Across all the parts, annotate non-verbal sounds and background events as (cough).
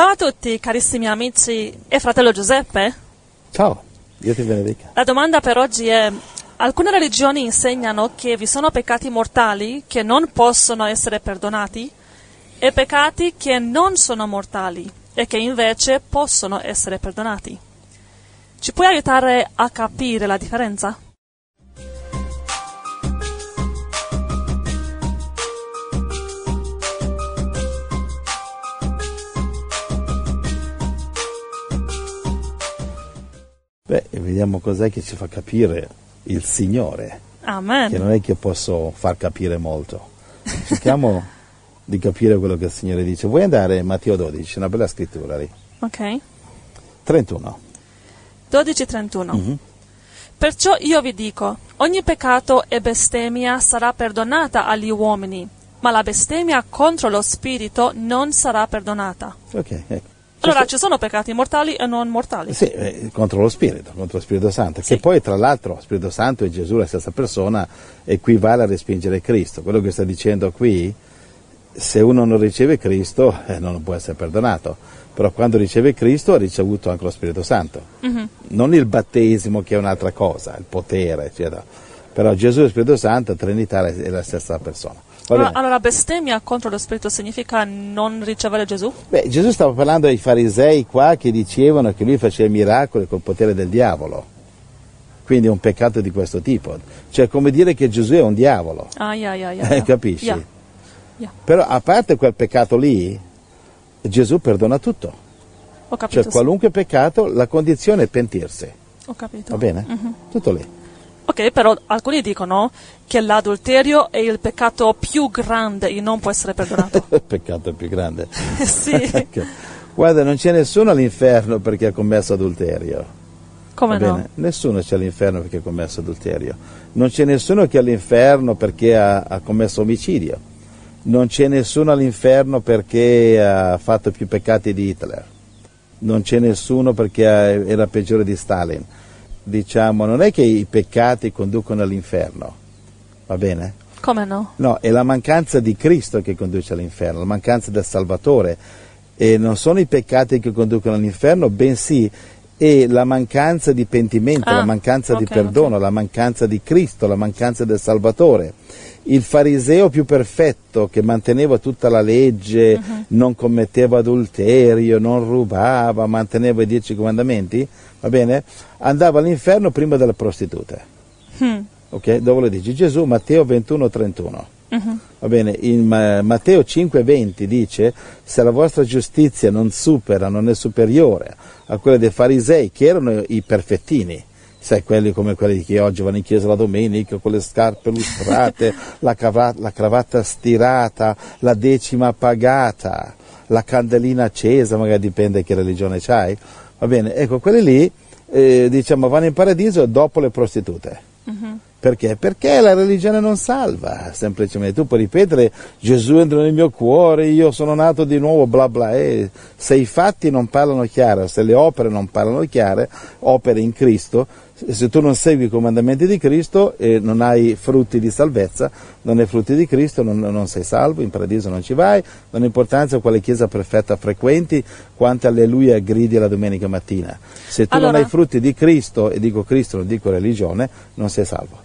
Ciao a tutti, carissimi amici e fratello Giuseppe. Ciao, Dio ti benedica. La domanda per oggi è: alcune religioni insegnano che vi sono peccati mortali che non possono essere perdonati e peccati che non sono mortali e che invece possono essere perdonati. Ci puoi aiutare a capire la differenza? Beh, vediamo cos'è che ci fa capire il Signore, Amen. che non è che posso far capire molto. Cerchiamo (laughs) di capire quello che il Signore dice. Vuoi andare a Matteo 12, una bella scrittura lì. Ok. 31. 12.31 Mhm. Perciò io vi dico, ogni peccato e bestemmia sarà perdonata agli uomini, ma la bestemmia contro lo spirito non sarà perdonata. Ok, ecco. Allora ci sono peccati mortali e non mortali. Sì, eh, contro lo Spirito, contro lo Spirito Santo, Sì. che poi tra l'altro Spirito Santo e Gesù la stessa persona equivale a respingere Cristo. Quello che sta dicendo qui, se uno non riceve Cristo eh, non può essere perdonato, però quando riceve Cristo ha ricevuto anche lo Spirito Santo. Mhm. Non il battesimo che è un'altra cosa, il potere, eccetera. Però Gesù e Spirito Santo, Trinità, è la stessa persona. Allora, allora, bestemmia contro lo spirito significa non ricevere Gesù? Beh, Gesù stava parlando ai farisei qua che dicevano che lui faceva miracoli col potere del diavolo. Quindi è un peccato di questo tipo. Cioè, come dire che Gesù è un diavolo. Ah, yeah, yeah, yeah, Eh, yeah. capisci? Yeah, yeah. Però a parte quel peccato lì, Gesù perdona tutto. Ho capito. Cioè, qualunque peccato, la condizione è pentirsi. Ho capito. Va bene? Mhm. Tutto lì. Ok, però alcuni dicono che l'adulterio è il peccato più grande e non può essere perdonato. (laughs) il peccato più grande. (laughs) sì. Guarda, non c'è nessuno all'inferno perché ha commesso adulterio. come Va no? bene? Nessuno c'è all'inferno perché ha commesso adulterio. Non c'è nessuno che è all'inferno perché ha, ha commesso omicidio. Non c'è nessuno all'inferno perché ha fatto più peccati di Hitler. Non c'è nessuno perché era peggiore di Stalin. Diciamo, non è che i peccati conducono all'inferno. Va bene? Come no? No, è la mancanza di Cristo che conduce all'inferno, la mancanza del Salvatore. E non sono i peccati che conducono all'inferno, bensì è la mancanza di pentimento, Ah, la mancanza di ok, perdono, ok. la mancanza di Cristo, la mancanza del Salvatore. Il fariseo più perfetto che manteneva tutta la legge, Mhm. non commetteva adulterio, non rubava, manteneva i dieci comandamenti, va bene? Andava all'inferno prima delle prostitute. Hmm. Ok? Dove lo dice Gesù? Matteo 21, 31. Mhm. Va bene, in Ma- Matteo 5:20 dice se la vostra giustizia non supera, non è superiore a quella dei farisei che erano i perfettini, sai quelli come quelli che oggi vanno in chiesa la domenica con le scarpe lustrate, (laughs) la, cava- la cravatta stirata, la decima pagata, la candelina accesa, magari dipende che religione c'hai, va bene, ecco quelli lì eh, diciamo vanno in paradiso dopo le prostitute. Mhm. Perché? Perché la religione non salva, semplicemente. Tu puoi ripetere Gesù entra nel mio cuore, io sono nato di nuovo, bla bla. E se i fatti non parlano chiaro, se le opere non parlano chiare, opere in Cristo, se tu non segui i comandamenti di Cristo e non hai frutti di salvezza, non hai frutti di Cristo, non, non sei salvo, in paradiso non ci vai, non ha importanza quale chiesa perfetta frequenti, quante alleluia gridi la domenica mattina. Se tu Allora- non hai frutti di Cristo, e dico Cristo, non dico religione, non sei salvo.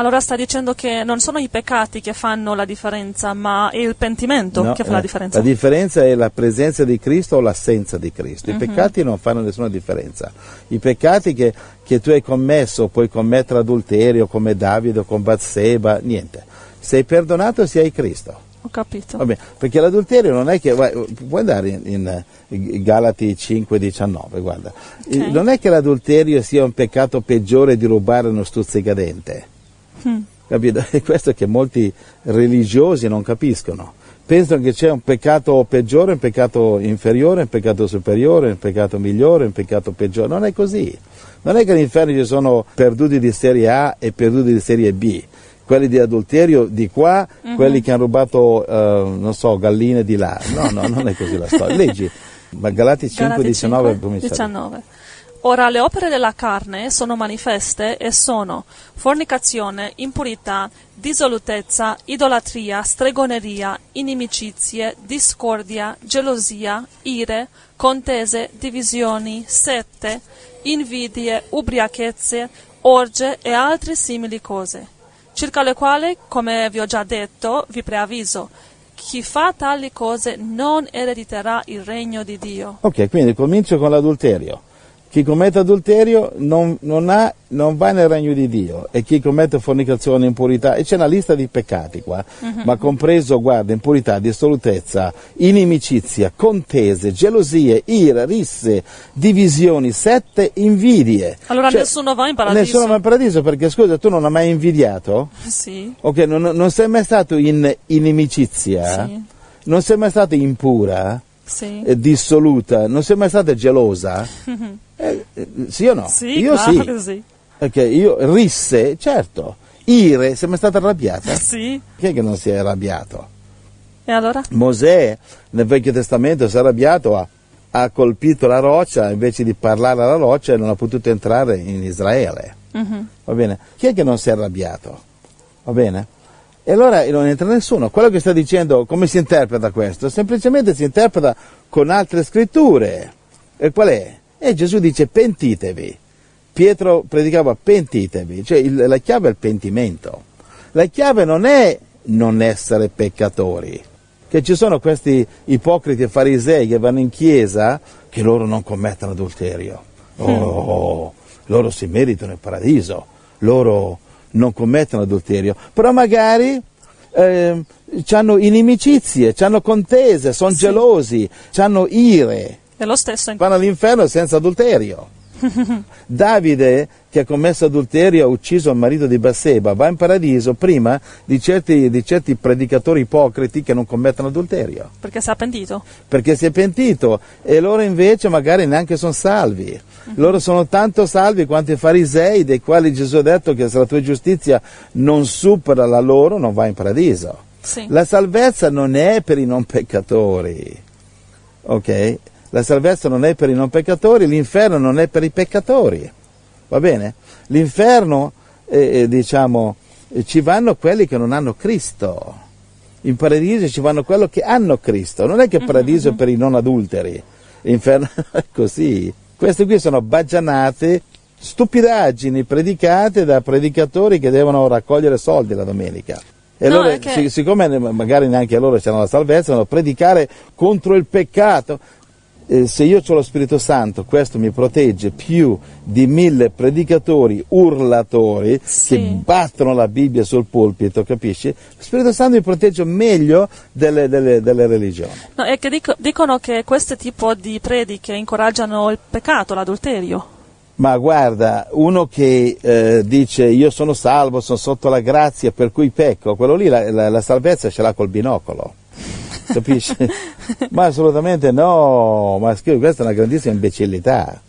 Allora sta dicendo che non sono i peccati che fanno la differenza, ma è il pentimento No, che fa la eh, differenza. La differenza è la presenza di Cristo o l'assenza di Cristo. I Mhm. peccati non fanno nessuna differenza. I peccati che, che tu hai commesso, puoi commettere adulterio come Davide o con Batseba, niente. Sei perdonato se hai Cristo. Ho capito. Va bene, perché l'adulterio non è che. vai, Puoi andare in, in, Galati 5,19, guarda. Ok. Non è che l'adulterio sia un peccato peggiore di rubare uno stuzzicadente. Hmm. Capito? (laughs) È questo che molti religiosi non capiscono. Pensano che c'è un peccato peggiore, un peccato inferiore, un peccato superiore, un peccato migliore, un peccato peggiore. Non è così. Non è che all'inferno ci sono perduti di serie A e perduti di serie B. Quelli di adulterio di qua, Mhm. quelli che hanno rubato, eh, non so, galline di là. No, no, non è così la storia. (laughs) Leggi, ma Galati 5, Galati 19 5, come sta? 19. Ora le opere della carne sono manifeste e sono fornicazione, impurità, dissolutezza, idolatria, stregoneria, inimicizie, discordia, gelosia, ire, contese, divisioni, sette, invidie, ubriachezze, orge e altre simili cose, circa le quali, come vi ho già detto, vi preavviso, chi fa tali cose non erediterà il regno di Dio. Ok, quindi comincio con l'adulterio. Chi commette adulterio non, non, ha, non, va nel regno di Dio e chi commette fornicazione, impurità, e c'è una lista di peccati qua, uh-huh. ma compreso, guarda, impurità, dissolutezza, inimicizia, contese, gelosie, ira, risse, divisioni, sette invidie. Allora cioè, nessuno va in paradiso? Nessuno va in paradiso perché scusa, tu non hai mai invidiato? Sì. Ok, non, non sei mai stato in inimicizia? Sì. Non sei mai stato impura? Sì. Dissoluta? Non sei mai stata gelosa? (laughs) Eh, sì o no? Sì, io claro sì. sì. Perché io risse, certo. Ire, sei mai stata arrabbiata? (laughs) Sì. Chi è che non si è arrabbiato? E allora? Mosè nel Vecchio Testamento si è arrabbiato, ha, ha colpito la roccia invece di parlare alla roccia e non ha potuto entrare in Israele. Mhm. Va bene? Chi è che non si è arrabbiato? Va bene? E allora non entra nessuno. Quello che sta dicendo, come si interpreta questo? Semplicemente si interpreta con altre scritture. E qual è? E Gesù dice pentitevi. Pietro predicava pentitevi, cioè il- la chiave è il pentimento. La chiave non è non essere peccatori. Che ci sono questi ipocriti e farisei che vanno in chiesa che loro non commettono adulterio. Oh, loro si meritano il paradiso, loro non commettono adulterio, però magari eh, hanno inimicizie, hanno contese, sono Sì. gelosi, hanno ire, È lo stesso. vanno all'inferno senza adulterio. (laughs) Davide, che ha commesso adulterio, ha ucciso il marito di Basseba, va in paradiso prima di certi, di certi predicatori ipocriti che non commettono adulterio Perché si è pentito. perché si è pentito e loro invece magari neanche sono salvi. Loro sono tanto salvi quanto i farisei dei quali Gesù ha detto che se la tua giustizia non supera la loro non vai in paradiso. Sì. La salvezza non è per i non peccatori, ok? La salvezza non è per i non peccatori, l'inferno non è per i peccatori, va bene? L'inferno, eh, eh, diciamo, eh, ci vanno quelli che non hanno Cristo. In paradiso ci vanno quelli che hanno Cristo. Non è che il paradiso è per i non adulteri, l'inferno è (laughs) così. Queste qui sono baggianate, stupidaggini predicate da predicatori che devono raccogliere soldi la domenica. E No, allora, che- sic- siccome magari neanche loro hanno la salvezza, devono predicare contro il peccato. Eh, se io ho lo Spirito Santo, questo mi protegge più di mille predicatori urlatori Sì. che battono la Bibbia sul pulpito, capisci? Lo Spirito Santo mi protegge meglio delle, delle- delle religioni. No, è che dico- dicono che questo tipo di prediche incoraggiano il peccato, l'adulterio. Ma guarda, uno che eh, dice io sono salvo, sono sotto la grazia per cui pecco, quello lì la, la- la salvezza ce l'ha col binocolo. Capisci? (laughs) ma assolutamente no, ma questa è una grandissima imbecillità.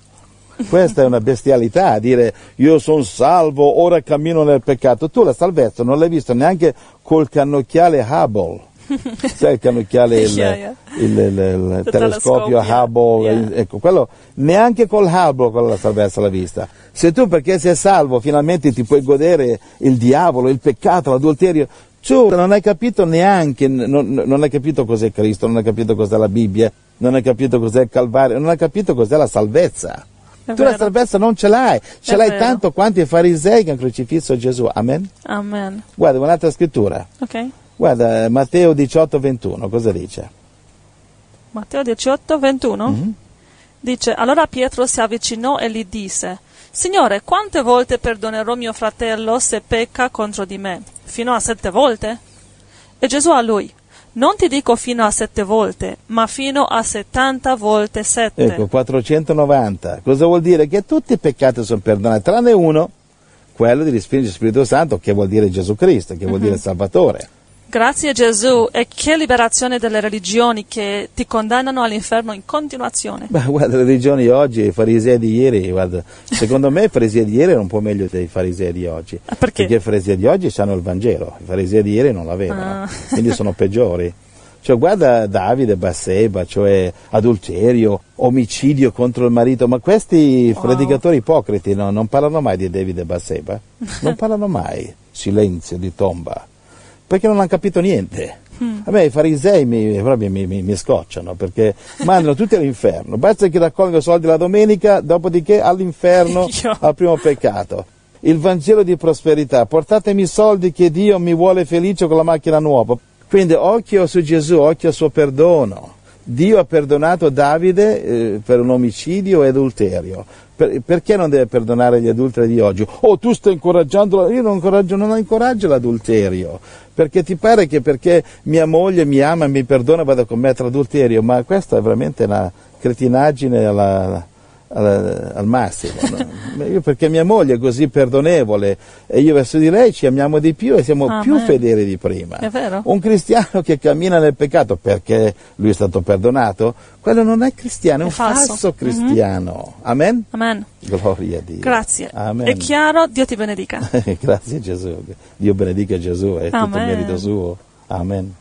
Questa è una bestialità, dire io sono salvo, ora cammino nel peccato. Tu la salvezza non l'hai vista neanche col cannocchiale Hubble. (laughs) Sai il cannocchiale, il, Yeah, yeah. il- il- il telescopio. Hubble, Yeah. ecco, quello neanche col Hubble con la salvezza l'ha vista. Se tu perché sei salvo finalmente ti puoi godere il diavolo, il peccato, l'adulterio, tu non hai capito neanche, non, non hai capito cos'è Cristo, non hai capito cos'è la Bibbia, non hai capito cos'è il Calvario, non hai capito cos'è la salvezza. È tu la vero. salvezza non ce l'hai, ce È l'hai vero. tanto quanti i farisei che hanno crocifisso Gesù. Amen? Amen. Guarda, un'altra scrittura. Ok? Guarda, Matteo 18, 21, cosa dice? Matteo 18, 21. Mhm. Dice, allora Pietro si avvicinò e gli disse, Signore, quante volte perdonerò mio fratello se pecca contro di me? Fino a sette volte? E Gesù a lui, non ti dico fino a sette volte, ma fino a settanta volte sette. Ecco, 490. Cosa vuol dire? Che tutti i peccati sono perdonati, tranne uno, quello di respingere lo Spirito Santo, che vuol dire Gesù Cristo, che vuol dire Salvatore. Grazie Gesù e che liberazione delle religioni che ti condannano all'inferno in continuazione. Ma guarda, le religioni oggi, i farisei di ieri, guarda, secondo me i farisei di ieri erano un po' meglio dei farisei di oggi. Ah, perché? Perché i farisei di oggi hanno il Vangelo, i farisei di ieri non l'avevano, Ah. quindi sono peggiori. Cioè, guarda Davide, Basseba, cioè adulterio, omicidio contro il marito, ma questi Wow. predicatori ipocriti no, non parlano mai di Davide e Basseba? Non parlano mai, silenzio di tomba, perché non hanno capito niente. A me i farisei mi, proprio mi, mi, mi scocciano perché mandano tutti all'inferno. Basta che raccolgo soldi la domenica, dopodiché all'inferno (laughs) al primo peccato. Il Vangelo di prosperità, portatemi soldi che Dio mi vuole felice con la macchina nuova. Quindi occhio su Gesù, occhio al suo perdono. Dio ha perdonato Davide eh, per un omicidio e adulterio. Per- perché non deve perdonare gli adulteri di oggi? Oh, tu stai incoraggiando, io non non incoraggio l'adulterio. Perché ti pare che perché mia moglie mi ama e mi perdona vado a commettere adulterio, ma questa è veramente una cretinaggine alla- alla- al massimo. no? Io perché mia moglie è così perdonevole e io verso di lei ci amiamo di più e siamo Amen. più fedeli di prima. Un cristiano che cammina nel peccato perché lui è stato perdonato, quello non è cristiano, è È un falso. falso cristiano. Amen? Amen. Gloria a Dio. Grazie. Amen. È chiaro, Dio ti benedica. (laughs) Grazie Gesù. Dio benedica Gesù, è tutto Amen. merito suo. Amen.